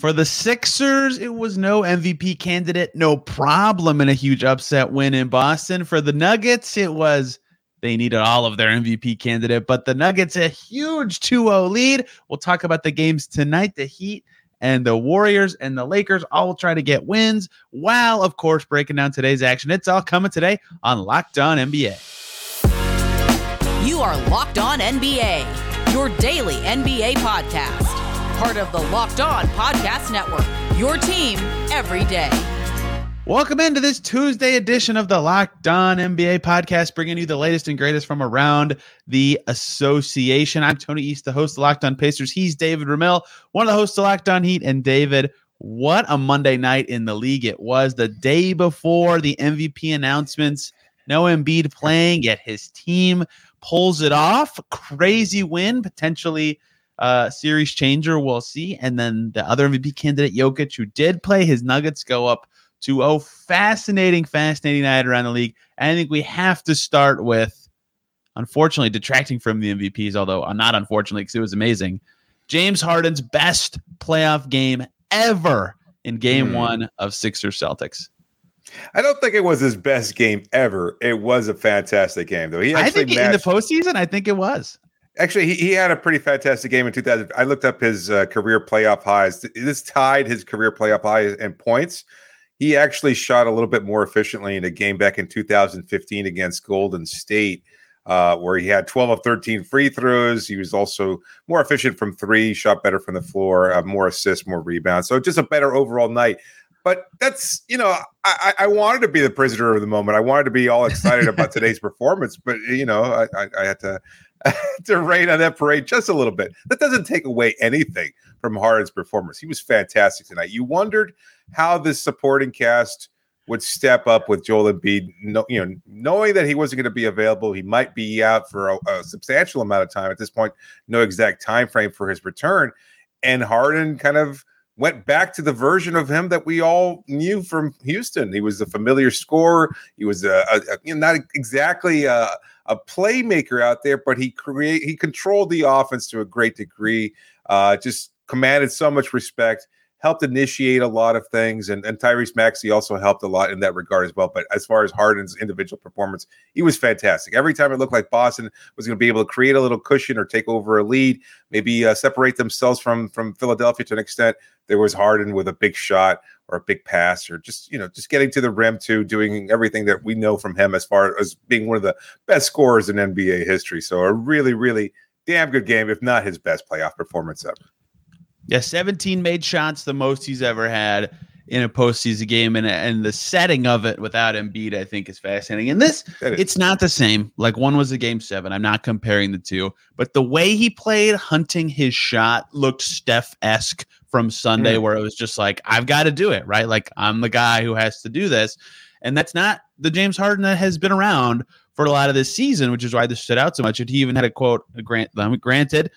For the Sixers, it was no MVP candidate, no problem in a huge upset win in Boston. For the Nuggets, it was they needed all of their MVP candidate, but the Nuggets a huge 2-0 lead. We'll talk about the games tonight. The Heat and the Warriors and the Lakers all try to get wins, while of course breaking down today's action. It's all coming today on Locked On NBA. You are Locked On NBA, your daily NBA podcast part of the Locked On Podcast Network. Your team every day. Welcome into this Tuesday edition of the Locked On NBA podcast, bringing you the latest and greatest from around the association. I'm Tony East, the host of Locked On Pacers. He's David Ramil, one of the hosts of Locked On Heat. And David, what a Monday night in the league it was. The day before the MVP announcements, no Embiid playing, yet his team pulls it off. Crazy win, potentially uh, series changer. We'll see. And then the other MVP candidate, Jokic, who did play his Nuggets, go up to oh, fascinating, fascinating night around the league. And I think we have to start with, unfortunately, detracting from the MVPs, although uh, not unfortunately, because it was amazing. James Harden's best playoff game ever in game mm. one of Sixers Celtics. I don't think it was his best game ever. It was a fantastic game, though. He I think matched- in the postseason, I think it was. Actually, he, he had a pretty fantastic game in 2000. I looked up his uh, career playoff highs. This tied his career playoff highs in points. He actually shot a little bit more efficiently in a game back in 2015 against Golden State, uh, where he had 12 of 13 free throws. He was also more efficient from three, shot better from the floor, uh, more assists, more rebounds. So just a better overall night. But that's you know, I, I wanted to be the prisoner of the moment. I wanted to be all excited about today's performance, but you know, I, I, I had to to rain on that parade just a little bit. That doesn't take away anything from Harden's performance. He was fantastic tonight. You wondered how this supporting cast would step up with Joel Embiid, no, you know, knowing that he wasn't going to be available. He might be out for a, a, substantial amount of time at this point. No exact time frame for his return, and Harden kind of went back to the version of him that we all knew from Houston. He was a familiar scorer. He was a, a, a you know, not exactly a, a playmaker out there, but he create he controlled the offense to a great degree. Uh, just commanded so much respect helped initiate a lot of things, and, and Tyrese Maxey also helped a lot in that regard as well. But as far as Harden's individual performance, he was fantastic. Every time it looked like Boston was going to be able to create a little cushion or take over a lead, maybe uh, separate themselves from from Philadelphia to an extent, there was Harden with a big shot or a big pass or just you know just getting to the rim too, doing everything that we know from him as far as being one of the best scorers in NBA history. So a really really damn good game, if not his best playoff performance ever. Yeah, 17 made shots, the most he's ever had in a postseason game, and and the setting of it without Embiid, I think, is fascinating. And this, it's not the same. Like one was a game seven. I'm not comparing the two, but the way he played, hunting his shot, looked Steph esque from Sunday, mm. where it was just like, I've got to do it, right? Like I'm the guy who has to do this, and that's not the James Harden that has been around for a lot of this season, which is why this stood out so much. And he even had a quote, grant, granted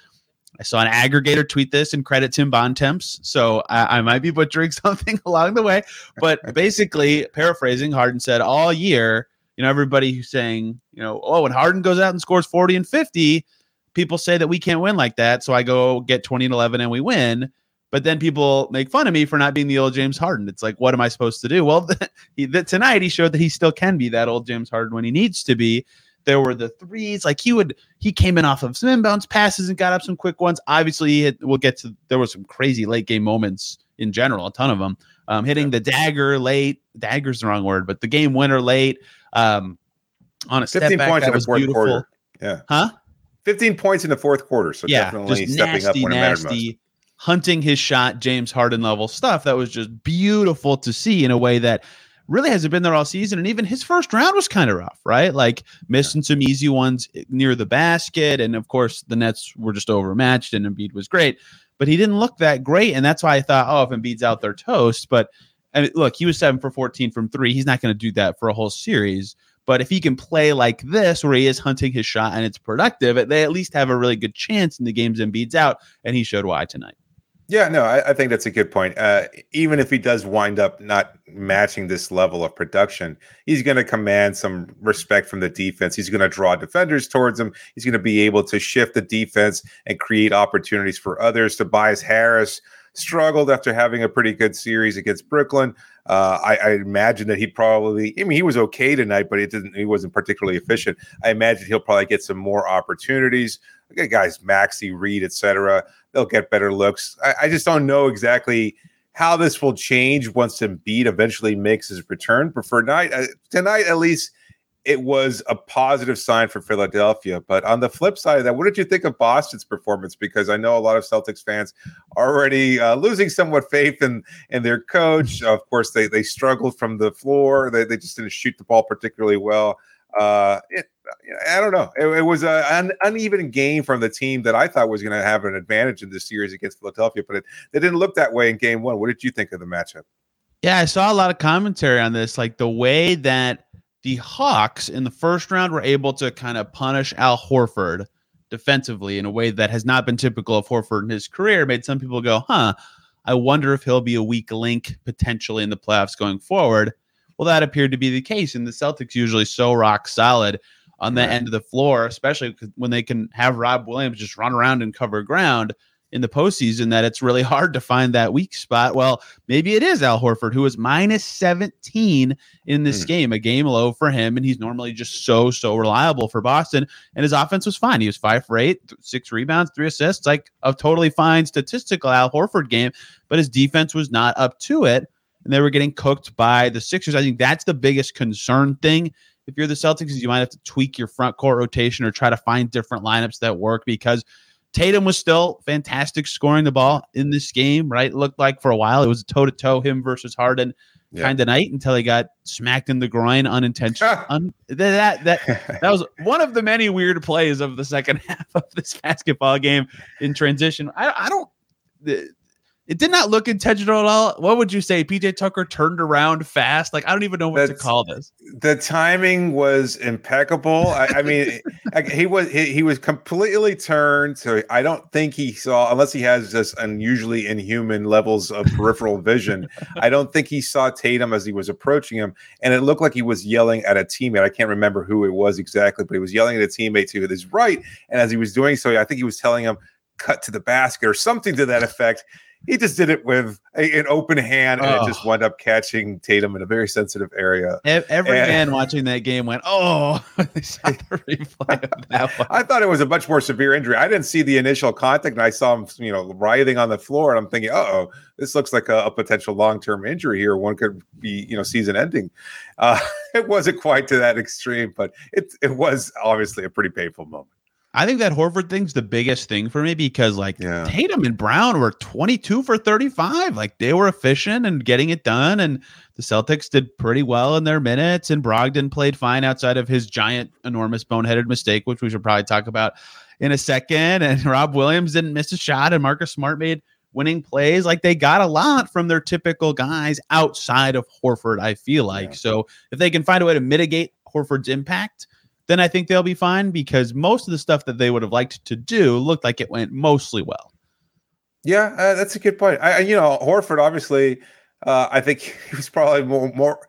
I saw an aggregator tweet this and credit Tim Bontemps, so I, I, might be butchering something along the way. But basically, paraphrasing, Harden said all year, you know, everybody who's saying, you know, oh, when Harden goes out and scores 40 and 50, people say that we can't win like that. So I go get 20 and 11 and we win. But then people make fun of me for not being the old James Harden. It's like, what am I supposed to do? Well, he, tonight he showed that he still can be that old James Harden when he needs to be. There were the threes. Like he would, he came in off of some inbounds passes and got up some quick ones. Obviously, he hit, we'll get to. There were some crazy late game moments in general, a ton of them. Um, hitting the dagger late. Dagger's the wrong word, but the game winner late. Um, on a step back, points that was beautiful. Quarter. Yeah. Huh? 15 points in the fourth quarter. So yeah, definitely stepping nasty, up when it mattered most. Hunting his shot, James Harden level stuff that was just beautiful to see in a way that really hasn't been there all season. And even his first round was kind of rough, right? Like missing some easy ones near the basket. And of course, the Nets were just overmatched and Embiid was great, but he didn't look that great. And that's why I thought, oh, if Embiid's out there toast. But I mean, look, he was seven for 14 from three. He's not going to do that for a whole series. But if he can play like this, where he is hunting his shot and it's productive, they at least have a really good chance in the games Embiid's out. And he showed why tonight. Yeah, no, I, I, think that's a good point. Uh, even if he does wind up not matching this level of production, he's going to command some respect from the defense. He's going to draw defenders towards him. He's going to be able to shift the defense and create opportunities for others. Tobias Harris struggled after having a pretty good series against Brooklyn. Uh, I, I, imagine that he probably, I mean, he was okay tonight, but it didn't, he wasn't particularly efficient. I imagine he'll probably get some more opportunities. Okay, guys, Maxey, Reed, etc. They'll get better looks. I, I, just don't know exactly how this will change once Embiid eventually makes his return. But for night, uh, tonight, at least, it was a positive sign for Philadelphia. But on the flip side of that, what did you think of Boston's performance? Because I know a lot of Celtics fans already uh, losing somewhat faith in in their coach. Of course, they they struggled from the floor. They they just didn't shoot the ball particularly well. Uh, it, I don't know. It, it was a, an uneven game from the team that I thought was going to have an advantage in this series against Philadelphia, but it, it didn't look that way in game one. What did you think of the matchup? Yeah, I saw a lot of commentary on this, like the way that the Hawks in the first round were able to kind of punish Al Horford defensively in a way that has not been typical of Horford in his career, made some people go, huh, I wonder if he'll be a weak link potentially in the playoffs going forward. Well, that appeared to be the case. And the Celtics usually so rock solid on that right. end of the floor, especially when they can have Rob Williams just run around and cover ground in the postseason that it's really hard to find that weak spot. Well, maybe it is Al Horford, who was minus 17 in this mm. game, a game low for him. And he's normally just so, so reliable for Boston. And his offense was fine. He was five for eight, six rebounds, three assists, like a totally fine statistical Al Horford game. But his defense was not up to it. And they were getting cooked by the Sixers. I think that's the biggest concern thing if you're the Celtics is you might have to tweak your front court rotation or try to find different lineups that work because Tatum was still fantastic scoring the ball in this game, right? It looked like for a while it was toe to toe him versus Harden yeah. kind of night until he got smacked in the groin unintentionally. Un- that that that was one of the many weird plays of the second half of this basketball game in transition. I, I don't. The, it did not look intentional at all. What would you say? PJ Tucker turned around fast. Like I don't even know what That's, to call this. The timing was impeccable. I, I mean, he was he, he, was completely turned. So I don't think he saw, unless he has just unusually inhuman levels of peripheral vision. I don't think he saw Tatum as he was approaching him, and it looked like he was yelling at a teammate. I can't remember who it was exactly, but he was yelling at a teammate to his right, and as he was doing so, I think he was telling him cut to the basket or something to that effect he just did it with a, an open hand and oh. it just wound up catching Tatum in a very sensitive area. Every and, man watching that game went, "Oh!" I thought it was a much more severe injury. I didn't see the initial contact, and I saw him, you know, writhing on the floor, and I'm thinking, "Oh, this looks like a, a potential long term injury here. One could be, you know, season ending." Uh, it wasn't quite to that extreme, but it it was obviously a pretty painful moment. I think that Horford thing's the biggest thing for me because like yeah. Tatum and Brown were 22 for 35. Like they were efficient and getting it done. And the Celtics did pretty well in their minutes. And Brogdon played fine outside of his giant, enormous boneheaded mistake, which we should probably talk about in a second. And Rob Williams didn't miss a shot. And Marcus Smart made winning plays. Like they got a lot from their typical guys outside of Horford, I feel like. Yeah. So if they can find a way to mitigate Horford's impact, then I think they'll be fine because most of the stuff that they would have liked to do looked like it went mostly well. Yeah, uh, that's a good point. I, you know, Horford obviously, uh, I think he was probably more, more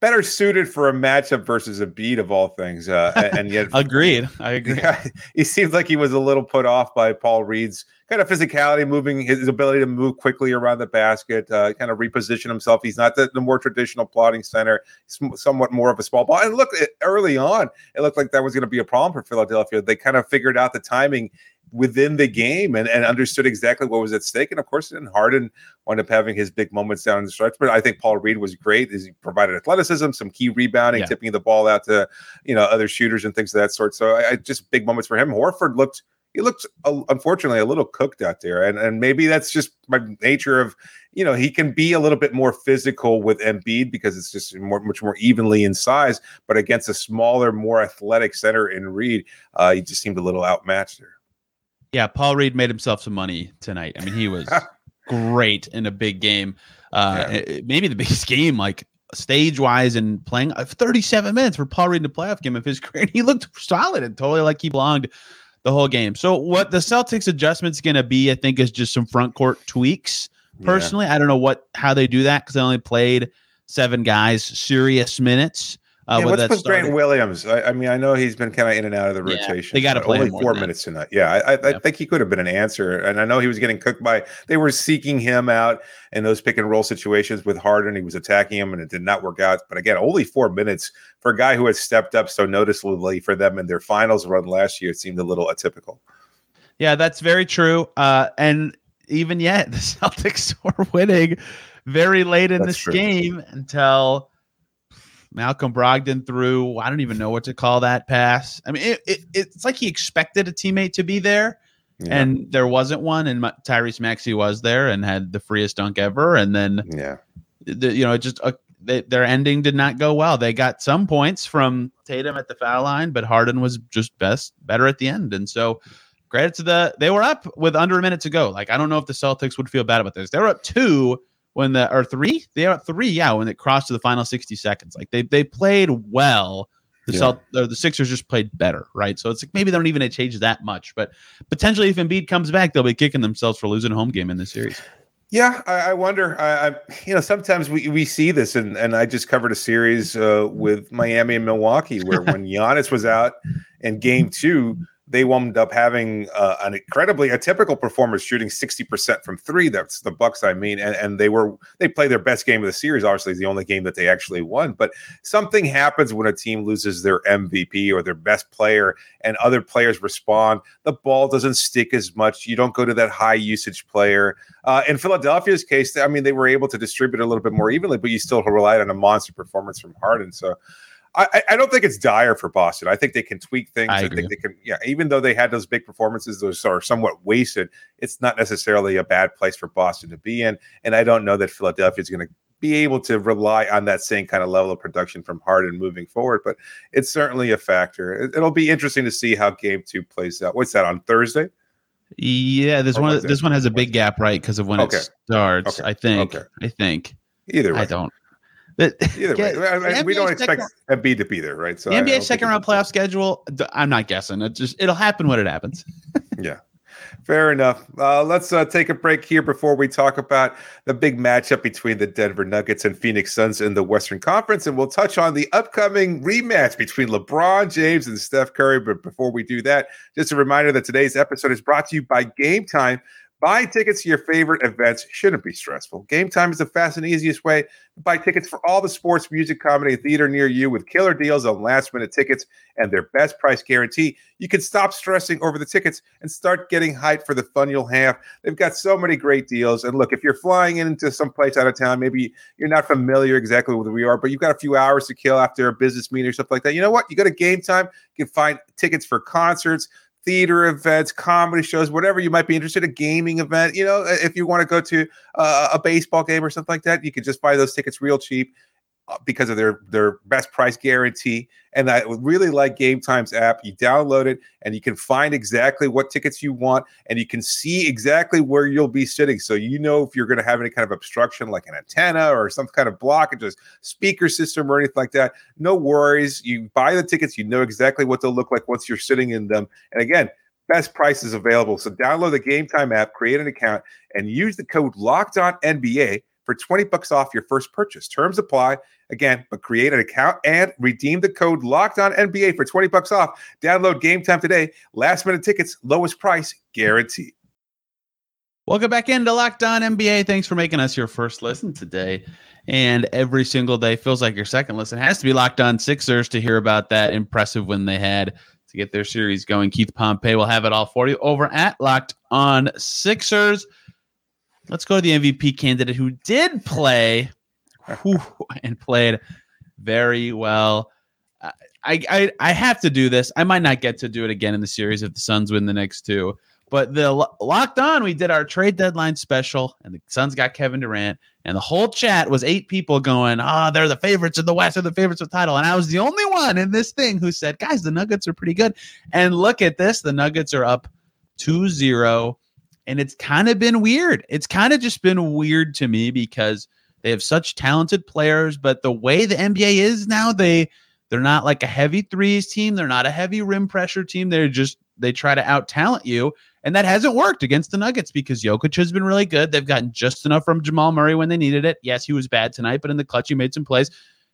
better suited for a matchup versus Embiid of all things. Uh, and yet, agreed. I agree. Yeah, he seems like he was a little put off by Paul Reed's kind of physicality, moving his ability to move quickly around the basket, uh, kind of reposition himself. He's not the, the more traditional plotting center, He's somewhat more of a small ball. And look, early on, it looked like that was going to be a problem for Philadelphia. They kind of figured out the timing within the game and, and understood exactly what was at stake. And of course, then Harden wound up having his big moments down in the stretch. But I think Paul Reed was great. He provided athleticism, some key rebounding, yeah. tipping the ball out to you know other shooters and things of that sort. So I, I just big moments for him. Horford looked he looked unfortunately a little cooked out there, and and maybe that's just my nature of you know he can be a little bit more physical with Embiid because it's just more much more evenly in size, but against a smaller, more athletic center in Reed, uh, he just seemed a little outmatched there. Yeah, Paul Reed made himself some money tonight. I mean, he was great in a big game. Uh, yeah. Maybe the biggest game, like stage wise and playing uh, 37 minutes for Paul Reed in the playoff game of his career. And he looked solid and totally like he belonged the whole game. So what the Celtics adjustment's going to be, I think, is just some front court tweaks. Personally, yeah. I don't know what how they do that because they only played seven guys serious minutes. Uh, yeah, what's with Grant Williams? I, I, mean, I know he's been kind of in and out of the rotation. they got to play only four minutes tonight. Yeah, I, I, I, think he could have been an answer, and I know he was getting cooked by. They were seeking him out in those pick and roll situations with Harden. He was attacking him, and it did not work out. But again, only four minutes for a guy who has stepped up so noticeably for them in their finals run last year. It seemed a little atypical. Yeah, that's very true. Uh, and even yet, the Celtics were winning very late in that's this true. game until Malcolm Brogdon threw, I don't even know what to call that pass. I mean, it, it, it's like he expected a teammate to be there, yeah. and there wasn't one. And Tyrese Maxey was there and had the freest dunk ever. And then, yeah, the, you know, just uh, they, their ending did not go well. They got some points from Tatum at the foul line, but Harden was just best, better at the end. And so, credit to the they were up with under a minute to go. Like I don't know if the Celtics would feel bad about this. They were up two when the or three? They are three yeah when it crossed to the final 60 seconds. Like they they played well. The yeah. Celt, the Sixers just played better right? So it's like maybe they don't even change that much but potentially if Embiid comes back they'll be kicking themselves for losing a home game in this series. Yeah, I, I wonder. I, I, you know, sometimes we, we see this, and, and I just covered a series uh, with Miami and Milwaukee where when Giannis was out in Game Two, they wound up having uh, an incredibly a typical performance shooting 60% from three that's the bucks i mean and, and they were they played their best game of the series obviously the only game that they actually won but something happens when a team loses their mvp or their best player and other players respond the ball doesn't stick as much you don't go to that high usage player. Uh, in philadelphia's case i mean they were able to distribute a little bit more evenly but you still relied on a monster performance from harden so I, I don't think it's dire for Boston. I think they can tweak things. I, I think they can, yeah. Even though they had those big performances, those are somewhat wasted. It's not necessarily a bad place for Boston to be in, and I don't know that Philadelphia is going to be able to rely on that same kind of level of production from Harden moving forward. But it's certainly a factor. It, will be interesting to see how Game Two plays out. What's that on Thursday? Yeah, this or one. This one has a big gap, right? Because of when okay. it starts. Okay. I think. Okay. I think. Either way. I don't. Either way, I mean, we don't expect Embiid to be there, right? So the NBA second round playoff schedule. I'm not guessing. It just it'll happen when it happens. yeah, fair enough. Uh, let's uh, take a break here before we talk about the big matchup between the Denver Nuggets and Phoenix Suns in the Western Conference, and we'll touch on the upcoming rematch between LeBron James and Steph Curry. But before we do that, just a reminder that today's episode is brought to you by Gametime. Buying tickets to your favorite events shouldn't be stressful. Gametime is the fast and easiest way to buy tickets for all the sports, music, comedy, and theater near you with killer deals on last minute tickets and their best price guarantee. You can stop stressing over the tickets and start getting hyped for the fun you'll have. They've got so many great deals. And look, if you're flying into some place out of town, maybe you're not familiar exactly with where we are, but you've got a few hours to kill after a business meeting or something like that. You know what? You go to Gametime, you can find tickets for concerts theater events, comedy shows, whatever you might be interested, a gaming event. You know, if you want to go to uh, a baseball game or something like that, you can just buy those tickets real cheap Uh, because of their their best price guarantee. And I really like Gametime's app. You download it and you can find exactly what tickets you want and you can see exactly where you'll be sitting. So you know if you're going to have any kind of obstruction like an antenna or some kind of blockage, speaker system or anything like that. No worries. You buy the tickets, you know exactly what they'll look like once you're sitting in them. And again, best prices available. So download the Gametime app, create an account, and use the code Locked On NBA for 20 bucks off your first purchase. Terms apply. Again, but create an account and redeem the code locked on NBA for 20 bucks off. Download Gametime today. Last minute tickets, lowest price guaranteed. Welcome back into Locked On NBA. Thanks for making us your first listen today. And every single day feels like your second listen. It has to be Locked On Sixers to hear about that impressive win they had to get their series going. Keith Pompey will have it all for you over at Locked On Sixers let's go to the MVP candidate who did play whew, and played very well. I, I I have to do this. I might not get to do it again in the series if the Suns win the next two. But the locked on, we did our trade deadline special, and the Suns got Kevin Durant, and the whole chat was eight people going, "Ah, oh, they're the favorites in the West, they're the favorites of title." And I was the only one in this thing who said, "Guys, the Nuggets are pretty good." And look at this, the Nuggets are up 2-0 and it's kind of been weird. It's kind of just been weird to me because they have such talented players, but the way the NBA is now, they they're not like a heavy threes team. They're not a heavy rim pressure team. They're just they try to out talent you, and that hasn't worked against the Nuggets because Jokic has been really good. They've gotten just enough from Jamal Murray when they needed it. Yes, he was bad tonight, but in the clutch, he made some plays.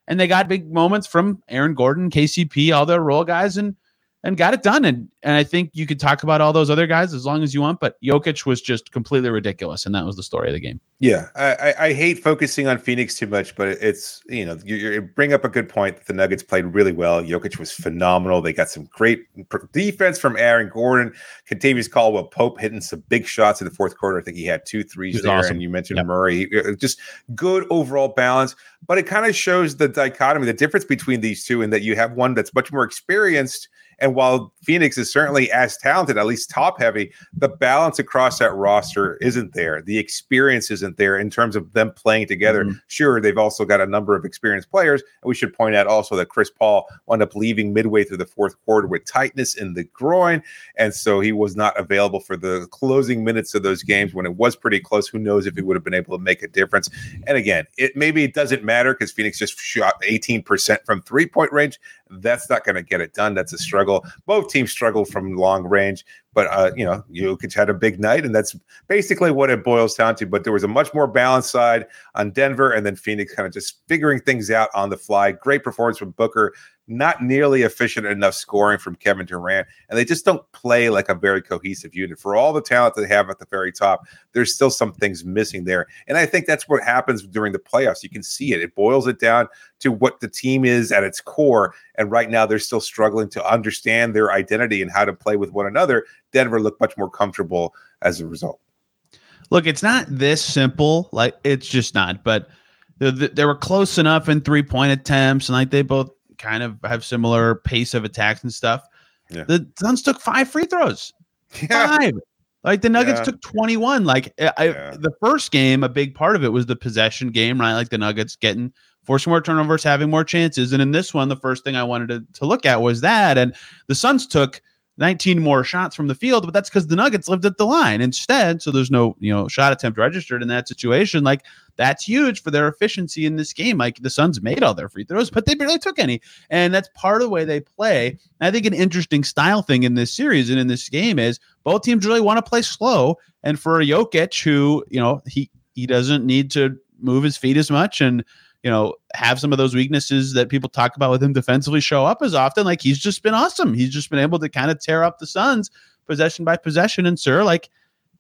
and they got big moments from Aaron Gordon, KCP, all their role guys, and and got it done. And and I think you could talk about all those other guys as long as you want, but Jokic was just completely ridiculous, and that was the story of the game. Yeah, I, I hate focusing on Phoenix too much, but it's you know you, you bring up a good point that the Nuggets played really well. Jokic was phenomenal. They got some great defense from Aaron Gordon, Kentavious Caldwell Pope hitting some big shots in the fourth quarter. I think he had two threes there, awesome. and you mentioned yep. Murray. Uh, just good overall balance, but it kind of shows the dichotomy, the difference between these two, in that you have one that's much more experienced and while Phoenix is certainly as talented, at least top heavy, the balance across that roster isn't there. The experience isn't there in terms of them playing together. Mm-hmm. Sure, they've also got a number of experienced players. And we should point out also that Chris Paul wound up leaving midway through the fourth quarter with tightness in the groin. And so he was not available for the closing minutes of those games when it was pretty close. Who knows if he would have been able to make a difference? And again, it maybe it doesn't matter because Phoenix just shot 18% from three point range. That's not going to get it done. That's a struggle. Both teams struggle from long range, but uh, you know, Jokic had a big night, and that's basically what it boils down to. But there was a much more balanced side on Denver, and then Phoenix kind of just figuring things out on the fly. Great performance from Booker not nearly efficient enough scoring from Kevin Durant, and they just don't play like a very cohesive unit. For all the talent they have at the very top, there's still some things missing there. And I think that's what happens during the playoffs. You can see it. It boils it down to what the team is at its core. And right now, they're still struggling to understand their identity and how to play with one another. Denver looked much more comfortable as a result. Look, it's not this simple. Like, it's just not. But they were close enough in three point attempts, and like they both kind of have similar pace of attacks and stuff. Yeah. The Suns took five free throws. Yeah. Five. Like the Nuggets yeah. took 21. Like I, yeah. the first game, a big part of it was the possession game, right? Like the Nuggets getting forcing more turnovers, having more chances. And in this one, the first thing I wanted to, to look at was that. And the Suns took 19 more shots from the field, but that's because the Nuggets lived at the line instead. So there's no, you know, shot attempt registered in that situation. Like that's huge for their efficiency in this game. Like the Suns made all their free throws, but they barely took any. And that's part of the way they play. And I think an interesting style thing in this series and in this game is both teams really want to play slow. And for Jokic who, you know, he he doesn't need to move his feet as much and you know, have some of those weaknesses that people talk about with him defensively show up as often. Like he's just been awesome. He's just been able to kind of tear up the Suns possession by possession. And sir, like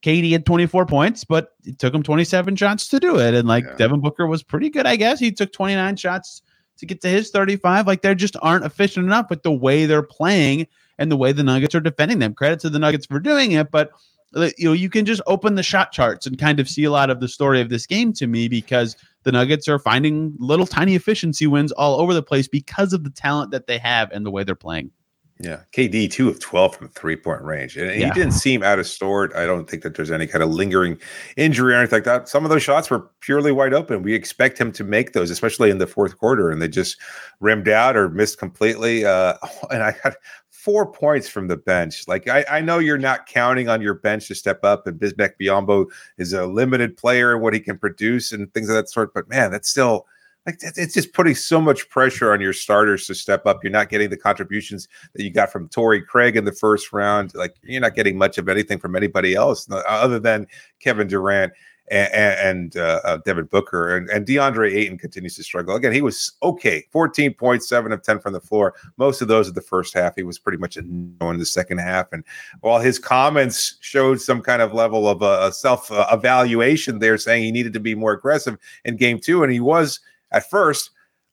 KD had 24 points, but it took him 27 shots to do it. And like yeah. Devin Booker was pretty good, I guess. He took 29 shots to get to his 35. Like they just aren't efficient enough with the way they're playing and the way the Nuggets are defending them. Credit to the Nuggets for doing it, but you know, you can just open the shot charts and kind of see a lot of the story of this game to me because the Nuggets are finding little tiny efficiency wins all over the place because of the talent that they have and the way they're playing. Yeah, KD two of twelve from three point range, and yeah. he didn't seem out of sort. I don't think that there's any kind of lingering injury or anything like that. Some of those shots were purely wide open. We expect him to make those, especially in the fourth quarter, and they just rimmed out or missed completely. Uh, and I had four points from the bench. Like I, I know you're not counting on your bench to step up, and Bismack Biyombo is a limited player and what he can produce and things of that sort. But man, that's still like it's just putting so much pressure on your starters to step up. You're not getting the contributions that you got from Torrey Craig in the first round. Like you're not getting much of anything from anybody else other than Kevin Durant and, and uh, uh, Devin Booker and, and DeAndre Ayton continues to struggle. Again, he was okay, 14 points, seven of 10 from the floor. Most of those in the first half. He was pretty much in the second half. And while his comments showed some kind of level of uh, self evaluation there, saying he needed to be more aggressive in game two, and he was at first.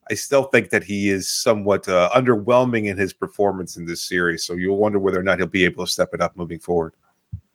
I still think that he is somewhat uh, underwhelming in his performance in this series. So you'll wonder whether or not he'll be able to step it up moving forward.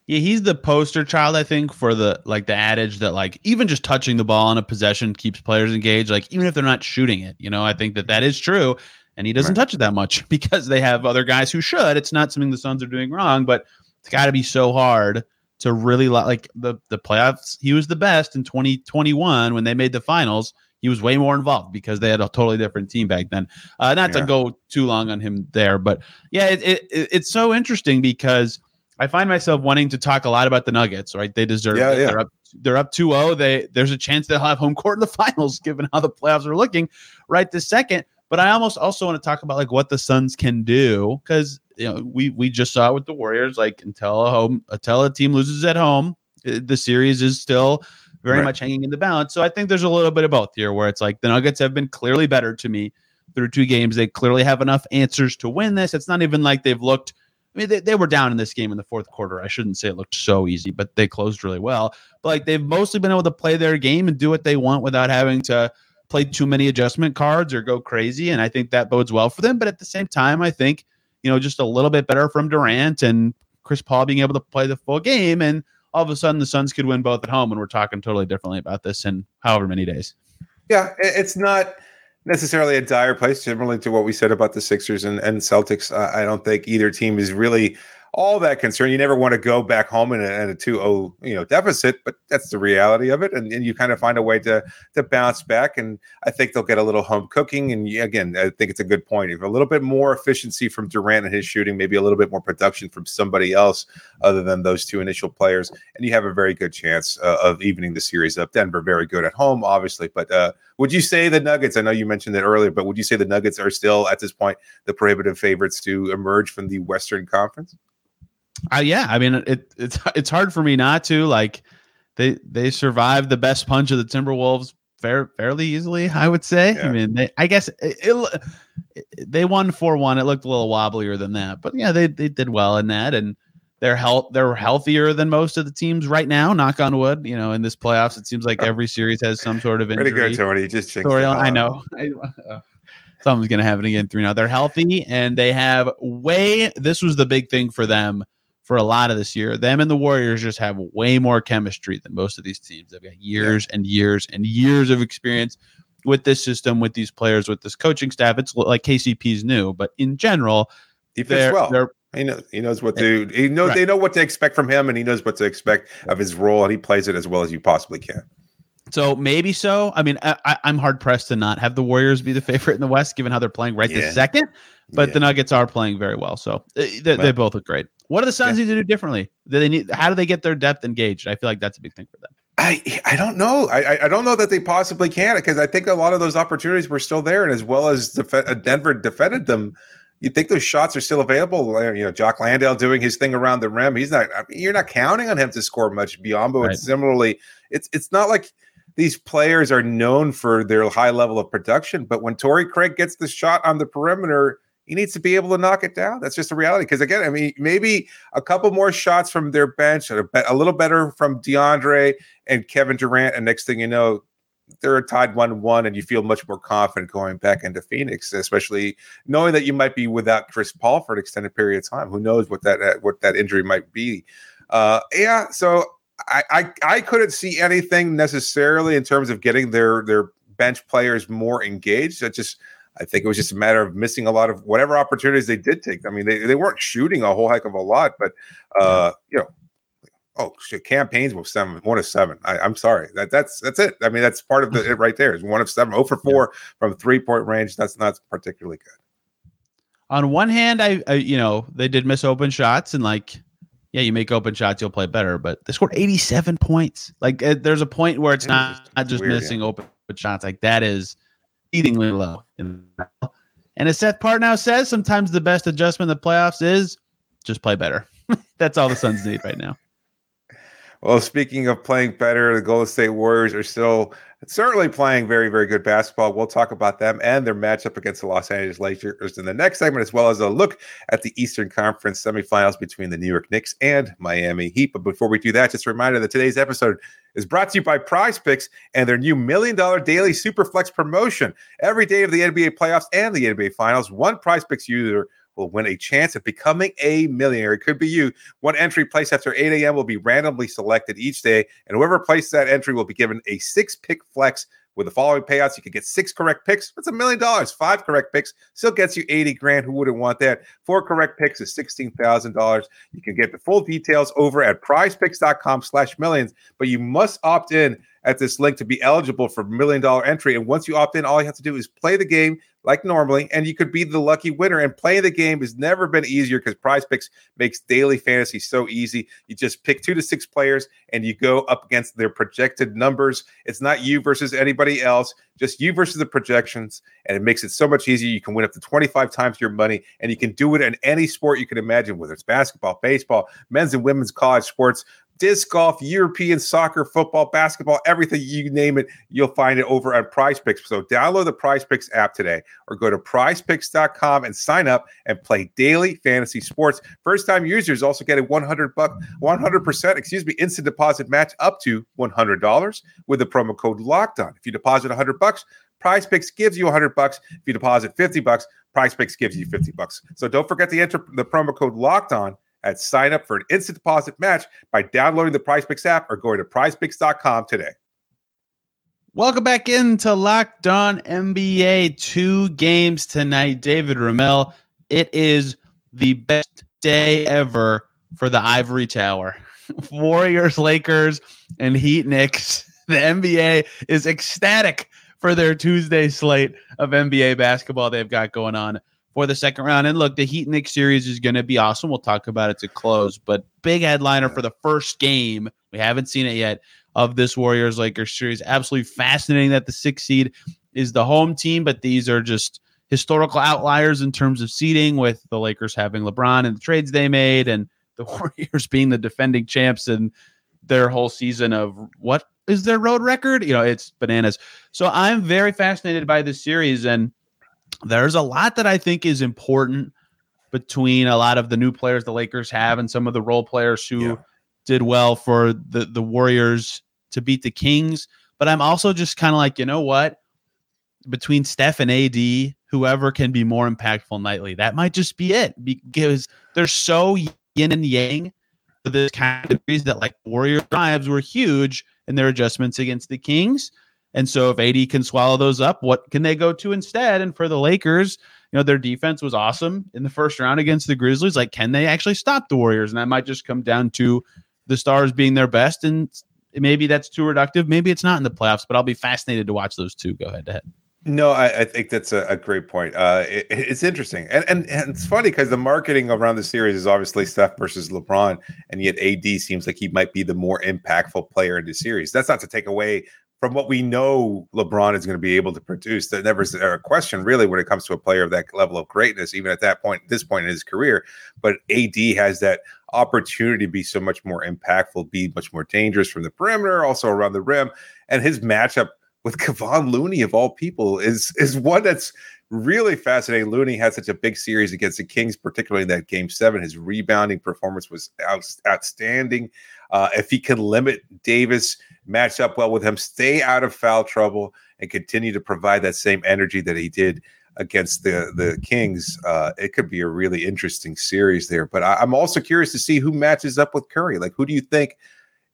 Yeah, he's the poster child, I think, for the like the adage that like even just touching the ball on a possession keeps players engaged. Like even if they're not shooting it, you know, I think that that is true. And he doesn't right. touch it that much because they have other guys who should. It's not something the Suns are doing wrong, but it's got to be so hard to really like the the playoffs. He was the best in 2021 when they made the finals. He was way more involved because they had a totally different team back then. Uh, not yeah. to go too long on him there, but yeah, it, it, it's so interesting because I find myself wanting to talk a lot about the Nuggets, right? They deserve yeah, it. Yeah. They're up they're up 2-0. They there's a chance they'll have home court in the finals given how the playoffs are looking right this second. But I almost also want to talk about like what the Suns can do because you know we we just saw it with the Warriors. Like until a home until a team loses at home, the series is still very right. much hanging in the balance. So I think there's a little bit of both here, where it's like the Nuggets have been clearly better to me through two games. They clearly have enough answers to win this. It's not even like they've looked. I mean, they, they were down in this game in the fourth quarter. I shouldn't say it looked so easy, but they closed really well. But like they've mostly been able to play their game and do what they want without having to play too many adjustment cards or go crazy. And I think that bodes well for them. But at the same time, I think, you know, just a little bit better from Durant and Chris Paul being able to play the full game. And all of a sudden the Suns could win both at home. And we're talking totally differently about this in however many days. Yeah, it's not necessarily a dire place, similarly to what we said about the Sixers and, and Celtics. I don't think either team is really all that concerned. You never want to go back home in a, in a 2-0, you know, deficit, but that's the reality of it. And, and you kind of find a way to to bounce back. And I think they'll get a little home cooking. And again, I think it's a good point. If a little bit more efficiency from Durant and his shooting, maybe a little bit more production from somebody else other than those two initial players, and you have a very good chance uh, of evening the series up. Denver very good at home, obviously, but uh, would you say the Nuggets? I know you mentioned it earlier, but would you say the Nuggets are still at this point the prohibitive favorites to emerge from the Western Conference? Uh, yeah, I mean it, it's it's hard for me not to like they they survived the best punch of the Timberwolves fair, fairly easily. I would say. Yeah. I mean, they I guess it, it, they won four one. It looked a little wobblier than that, but yeah, they they did well in that, and they're health they're healthier than most of the teams right now. Knock on wood. You know, in this playoffs, it seems like every series has some sort of injury. Pretty good, Tony. Just story. I know. I, uh, something's gonna happen again through now. They're healthy and they have way. This was the big thing for them for a lot of this year. Them and the Warriors just have way more chemistry than most of these teams. They've got years yeah. and years and years of experience with this system, with these players, with this coaching staff. It's like KCP's new, but in general, he fits well. He knows he knows what to he knows right. they know what to expect from him, and he knows what to expect of his role, and he plays it as well as you possibly can. So maybe so. I mean, I, am hard pressed to not have the Warriors be the favorite in the West, given how they're playing right yeah. this second. But yeah. the Nuggets are playing very well, so eh, they, they, well, they both look great. What do the Suns yeah. need to do differently? Do they need? How do they get their depth engaged? I feel like that's a big thing for them. I I don't know. I I don't know that they possibly can because I think a lot of those opportunities were still there, and as well as def- uh, Denver defended them, you think those shots are still available. You know, Jock Landale doing his thing around the rim. He's not. I mean, you're not counting on him to score much. Biyombo, right. and similarly, it's it's not like these players are known for their high level of production. But when Torrey Craig gets the shot on the perimeter, he needs to be able to knock it down. That's just a reality. Because again, I mean, maybe a couple more shots from their bench, a, a little better from DeAndre and Kevin Durant, and next thing you know, they're tied one one, and you feel much more confident going back into Phoenix, especially knowing that you might be without Chris Paul for an extended period of time. Who knows what that what that injury might be? Uh, yeah, so I, I I couldn't see anything necessarily in terms of getting their their bench players more engaged. That just I think it was just a matter of missing a lot of whatever opportunities they did take. I mean, they, they weren't shooting a whole heck of a lot, but uh, you know, oh shit, Cam Payne's with seven, one of seven. I, am sorry. That that's that's it. I mean, that's part of the, it right there. Is one of seven, 0 for four yeah. from three point range. That's not particularly good. On one hand, I, I you know they did miss open shots and like yeah, you make open shots, you'll play better. But they scored 87 points. Like uh, there's a point where it's not, not just weird, missing yeah. open shots. Like that is exceedingly low. And as Seth Partnow says, sometimes the best adjustment in the playoffs is just play better. That's all the Suns need right now. Well, speaking of playing better, the Golden State Warriors are still certainly playing very, very good basketball. We'll talk about them and their matchup against the Los Angeles Lakers in the next segment, as well as a look at the Eastern Conference semifinals between the New York Knicks and Miami Heat. But before we do that, just a reminder that today's episode is brought to you by PrizePicks and their new million dollar daily Superflex promotion. Every day of the NBA playoffs and the NBA finals, one PrizePicks user will win a chance at becoming a millionaire. It could be you. One entry placed after 8 a.m. will be randomly selected each day, and whoever places that entry will be given a six pick flex. With the following payouts, you can get six correct picks. That's a million dollars. Five correct picks still gets you 80 grand. Who wouldn't want that? Four correct picks is $16,000. You can get the full details over at prizepicks.com slash millions, but you must opt in at this link to be eligible for million dollar entry. And once you opt in, all you have to do is play the game, like normally, and you could be the lucky winner. And playing the game has never been easier because PrizePicks makes daily fantasy so easy. You just pick two to six players and you go up against their projected numbers. It's not you versus anybody else, just you versus the projections. And it makes it so much easier. You can win up to 25 times your money, and you can do it in any sport you can imagine, whether it's basketball, baseball, men's and women's college sports disc golf, European soccer, football, basketball, everything you name it, you'll find it over at PrizePicks. So download the PrizePicks app today or go to prizepicks.com and sign up and play daily fantasy sports. First time users also get a 100 buck 100% excuse me instant deposit match up to $100 with the promo code locked on. If you deposit 100 bucks, PrizePicks gives you 100 bucks. If you deposit 50 bucks, PrizePicks gives you 50 bucks. So don't forget to enter the promo code locked on at sign up for an instant deposit match by downloading the PrizePicks app or going to prizepicks.com today. Welcome back into Locked On NBA. Two games tonight. David Ramil. It is the best day ever for the Ivory Tower. Warriors, Lakers, and Heat Knicks. The NBA is ecstatic for their Tuesday slate of NBA basketball they've got going on for the second round. And look, the Heat Knicks series is going to be awesome. We'll talk about it to close, but big headliner for the first game. We haven't seen it yet of this Warriors Lakers series. Absolutely fascinating that the six seed is the home team, but these are just historical outliers in terms of seeding with the Lakers having LeBron and the trades they made and the Warriors being the defending champs and their whole season of what is their road record? You know, it's bananas. So I'm very fascinated by this series, and there's a lot that I think is important between a lot of the new players the Lakers have and some of the role players who yeah. did well for the the Warriors to beat the Kings. But I'm also just kind of like, you know what? Between Steph and AD, whoever can be more impactful nightly, that might just be it because they're so yin and yang for this kind of that like Warrior drives were huge in their adjustments against the Kings. And so if AD can swallow those up, what can they go to instead? And for the Lakers, you know, their defense was awesome in the first round against the Grizzlies. Like, can they actually stop the Warriors? And that might just come down to the Stars being their best. And maybe that's too reductive. Maybe it's not in the playoffs, but I'll be fascinated to watch those two go head to head. No, I, I, think that's a, a great point. Uh, it, it's interesting, and, and and it's funny because the marketing around the series is obviously Steph versus LeBron, and yet AD seems like he might be the more impactful player in the series. That's not to take away from what we know LeBron is going to be able to produce. That never is a question really when it comes to a player of that level of greatness, even at that point, this point in his career. But AD has that opportunity to be so much more impactful, be much more dangerous from the perimeter, also around the rim, and his matchup with Kevon Looney of all people is is one that's really fascinating. Looney had such a big series against the Kings, particularly in that game seven. His rebounding performance was out, outstanding. Uh, if he can limit Davis, match up well with him, stay out of foul trouble, and continue to provide that same energy that he did against the the Kings, uh, it could be a really interesting series there. But I, I'm also curious to see who matches up with Curry. Like, who do you think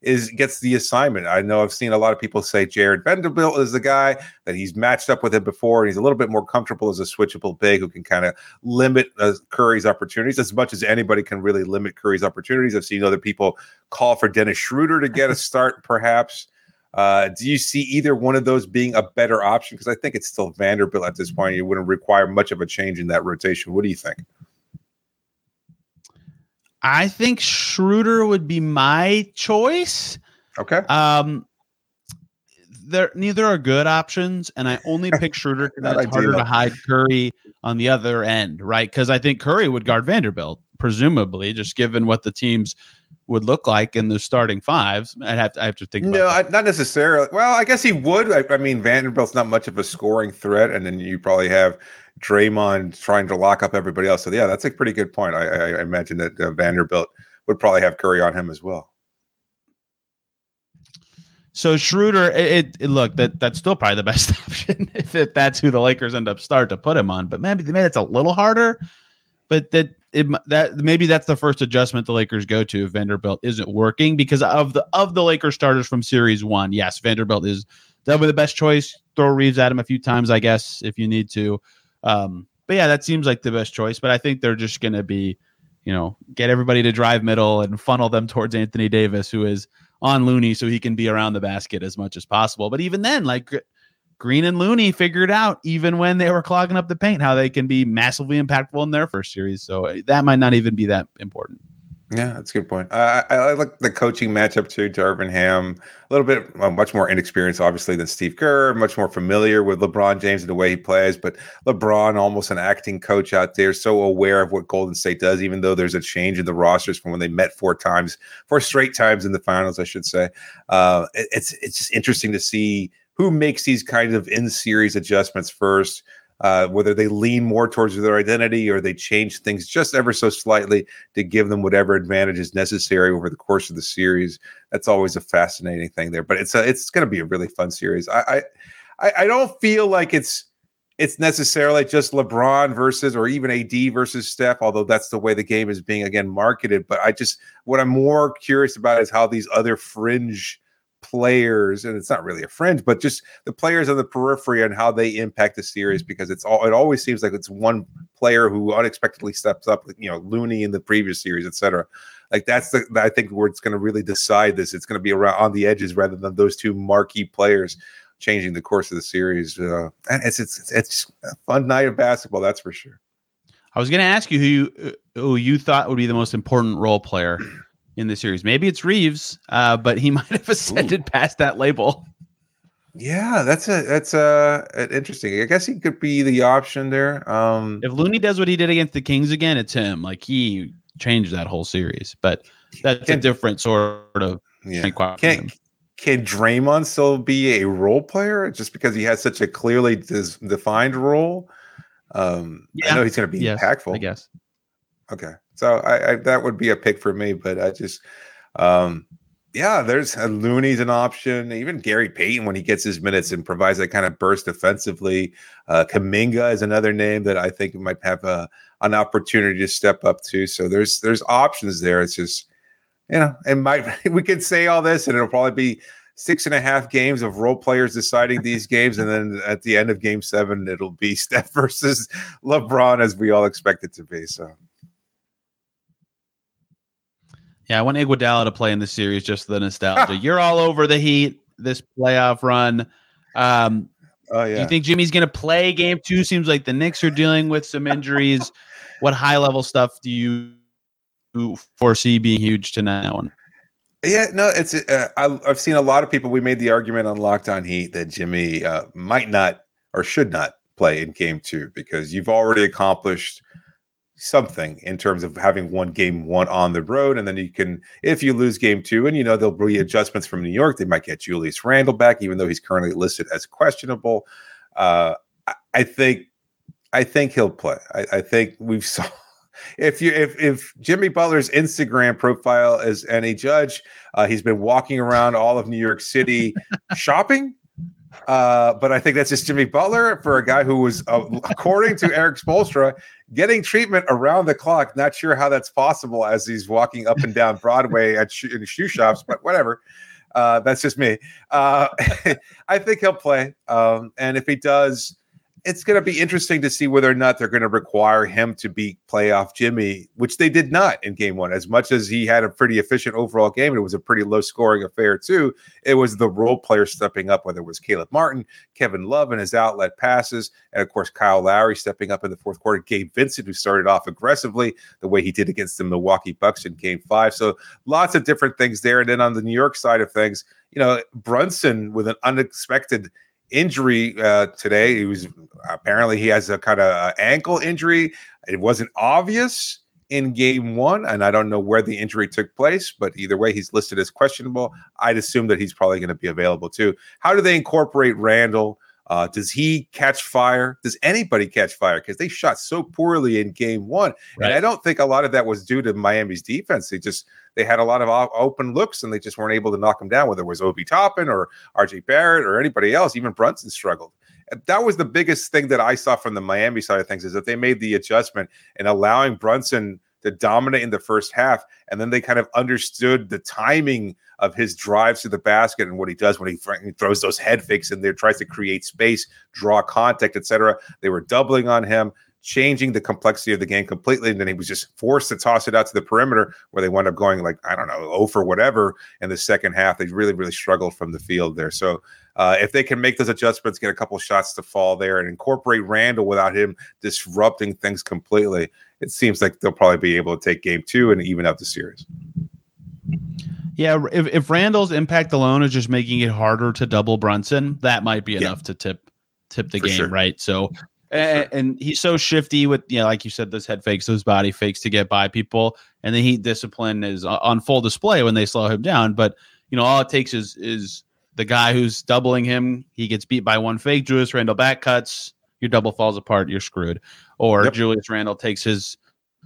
is gets the assignment. I know I've seen a lot of people say Jarred Vanderbilt is the guy that he's matched up with him before, and he's a little bit more comfortable as a switchable big who can kind of limit uh, Curry's opportunities as much as anybody can really limit Curry's opportunities. I've seen other people call for Dennis Schroeder to get a start, perhaps. Uh, do you see either one of those being a better option? Because I think it's still Vanderbilt at this point. It wouldn't require much of a change in that rotation. What do you think? I think Schroeder would be my choice. Okay. Um, there neither are good options, and I only pick Schroeder because it's harder to hide Curry on the other end, right? Because I think Curry would guard Vanderbilt, presumably, just given what the teams would look like in the starting fives. I'd have to, I have to think. No, I, not necessarily. Well, I guess he would. I, I, mean, Vanderbilt's not much of a scoring threat, and then you probably have Draymond trying to lock up everybody else. So yeah, that's a pretty good point. I, I, imagine that uh, Vanderbilt would probably have Curry on him as well. So Schroeder, it, it, look that that's still probably the best option if, if that's who the Lakers end up start to put him on. But maybe maybe it's a little harder. But that it that maybe that's the first adjustment the Lakers go to if Vanderbilt isn't working because of the of the Lakers starters from Series One. Yes, Vanderbilt is definitely the best choice. Throw Reaves at him a few times, I guess, if you need to. Um, but yeah, that seems like the best choice. But I think they're just going to be, you know, get everybody to drive middle and funnel them towards Anthony Davis, who is on Looney, so he can be around the basket as much as possible. But even then, like Green and Looney figured out, even when they were clogging up the paint, how they can be massively impactful in their first series. So uh, that might not even be that important. Yeah, that's a good point. Uh, I, I, like the coaching matchup too. Darvin Ham, a little bit uh, much more inexperienced, obviously, than Steve Kerr. Much more familiar with LeBron James and the way he plays. But LeBron, almost an acting coach out there, so aware of what Golden State does, even though there's a change in the rosters from when they met four times, four straight times in the finals, I should say. Uh, it, it's it's just interesting to see who makes these kinds of in series adjustments first uh, whether they lean more towards their identity or they change things just ever so slightly to give them whatever advantage is necessary over the course of the series. That's always a fascinating thing there. But it's a, it's going to be a really fun series. I, I I don't feel like it's it's necessarily just LeBron versus or even AD versus Steph, although that's the way the game is being again marketed. But I just what I'm more curious about is how these other fringe players, and it's not really a fringe, but just the players on the periphery and how they impact the series because it's all it always seems like it's one player who unexpectedly steps up, you know, Looney in the previous series, etc. Like that's the I think where it's going to really decide this. It's going to be around on the edges rather than those two marquee players changing the course of the series. Uh, and it's it's it's a fun night of basketball, that's for sure. I was going to ask you who you who you thought would be the most important role player in the series. Maybe it's Reaves, uh, but he might have ascended Ooh. past that label. Yeah, that's a that's a, a, interesting. I guess he could be the option there. Um, if Looney does what he did against the Kings again, it's him. Like he changed that whole series, but that's can, a different sort of. Yeah. Can can Draymond still be a role player just because he has such a clearly defined role? Um, yeah. I know he's going to be yes, impactful. I guess. Okay. So I, I, that would be a pick for me, but I just um yeah, there's uh, Looney's an option. Even Gary Payton, when he gets his minutes and provides that kind of burst defensively. Uh, Kuminga is another name that I think might have a, an opportunity to step up to. So there's there's options there. It's just you know, and might we could say all this, and it'll probably be six and a half games of role players deciding these games, and then at the end of Game Seven, it'll be Steph versus LeBron, as we all expect it to be. So yeah, I want Iguodala to play in the series just for the nostalgia. You're all over the Heat this playoff run. Um, oh yeah. Do you think Jimmy's going to play Game Two? Seems like the Knicks are dealing with some injuries. what high level stuff do you foresee being huge tonight? One. Yeah, no, it's. Uh, I, have seen a lot of people. We made the argument on Locked On Heat that Jimmy uh, might not or should not play in Game Two because you've already accomplished something in terms of having one game one on the road. And then you can, if you lose game two, and you know, there'll be adjustments from New York, they might get Julius Randle back, even though he's currently listed as questionable. Uh, I, I think, I think he'll play. I, I think we've saw. If you if if Jimmy Butler's Instagram profile is any judge, uh, he's been walking around all of New York City shopping uh, but I think that's just Jimmy Butler for a guy who was, uh, according to Erik Spoelstra, getting treatment around the clock. Not sure how that's possible as he's walking up and down Broadway at sh- in shoe shops, but whatever. Uh, that's just me. Uh, I think he'll play, um, and if he does, it's going to be interesting to see whether or not they're going to require him to be playoff Jimmy, which they did not in game one. As much as he had a pretty efficient overall game, it was a pretty low scoring affair, too. It was the role player stepping up, whether it was Caleb Martin, Kevin Love, and his outlet passes, and of course, Kyle Lowry stepping up in the fourth quarter. Gabe Vincent, who started off aggressively the way he did against the Milwaukee Bucks in game five. So lots of different things there. And then on the New York side of things, you know, Brunson with an unexpected injury uh, today. He was apparently he has a kind of uh, ankle injury. It wasn't obvious in game one, and I don't know where the injury took place, but either way, he's listed as questionable. I'd assume that he's probably going to be available too. How do they incorporate Randle? Uh, does he catch fire? Does anybody catch fire? Because they shot so poorly in game one. Right. And I don't think a lot of that was due to Miami's defense. They just they had a lot of open looks and they just weren't able to knock them down, whether it was Obi Toppin or RJ Barrett or anybody else. Even Brunson struggled. That was the biggest thing that I saw from the Miami side of things is that they made the adjustment and allowing Brunson to dominate in the first half. And then they kind of understood the timing of his drives to the basket and what he does when he throws those head fakes in there, tries to create space, draw contact, etc. They were doubling on him changing the complexity of the game completely. And then he was just forced to toss it out to the perimeter where they wound up going like, I don't know, oh for whatever in the second half. They really, really struggled from the field there. So uh, if they can make those adjustments, get a couple shots to fall there and incorporate Randle without him disrupting things completely, it seems like they'll probably be able to take game two and even out the series. Yeah, if, if Randle's impact alone is just making it harder to double Brunson, that might be enough yeah. to tip tip the For game, sure. right? So and, and, he's so shifty with you know, like you said, those head fakes, those body fakes to get by people, and the heat discipline is on full display when they slow him down. But you know, all it takes is is the guy who's doubling him. He gets beat by one fake. Julius Randle back cuts. Your double falls apart. You're screwed. Or yep. Julius Randle takes his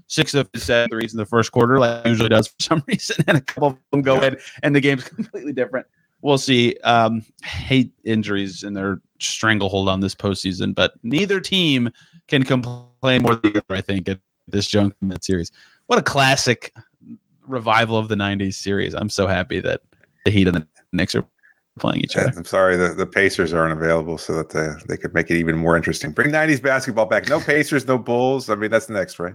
six of his seven threes in the first quarter, like usually does for some reason, and a couple of them go in, and the game's completely different. We'll see. Um, hate injuries and their stranglehold on this postseason, but neither team can complain more than the other. I think at this juncture in that series. What a classic revival of the '90s series! I'm so happy that the Heat and the Knicks are playing each other. I'm sorry the, the Pacers aren't available so that the, they could make it even more interesting. Bring 90s basketball back. No Pacers, no Bulls. I mean, that's next, right?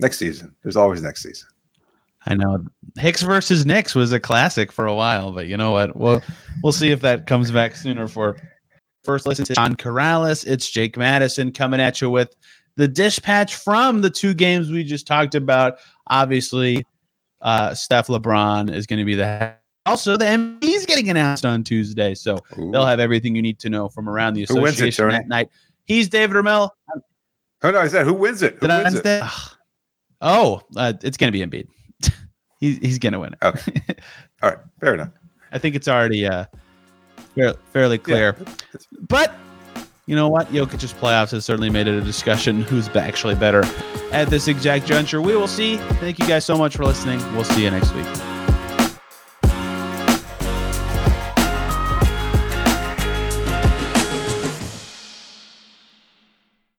Next season. There's always next season. I know Hicks versus Knicks was a classic for a while, but you know what? We'll we'll see if that comes back sooner. For first, listen to John Karalis. It's Jake Madison coming at you with the dispatch from the two games we just talked about. Obviously, uh, Steph LeBron is going to be the also the MVP's getting announced on Tuesday, so Ooh. they'll have everything you need to know from around the association it, that night. He's David Ramil. Oh no, I said who wins it? Who wins it? Oh, uh, it's going to be Embiid. he's he's going to win it. Okay. All right. Fair enough. I think it's already uh, fairly clear. Yeah. But you know what? Jokic's playoffs has certainly made it a discussion who's actually better at this exact juncture. We will see. Thank you guys so much for listening. We'll see you next week.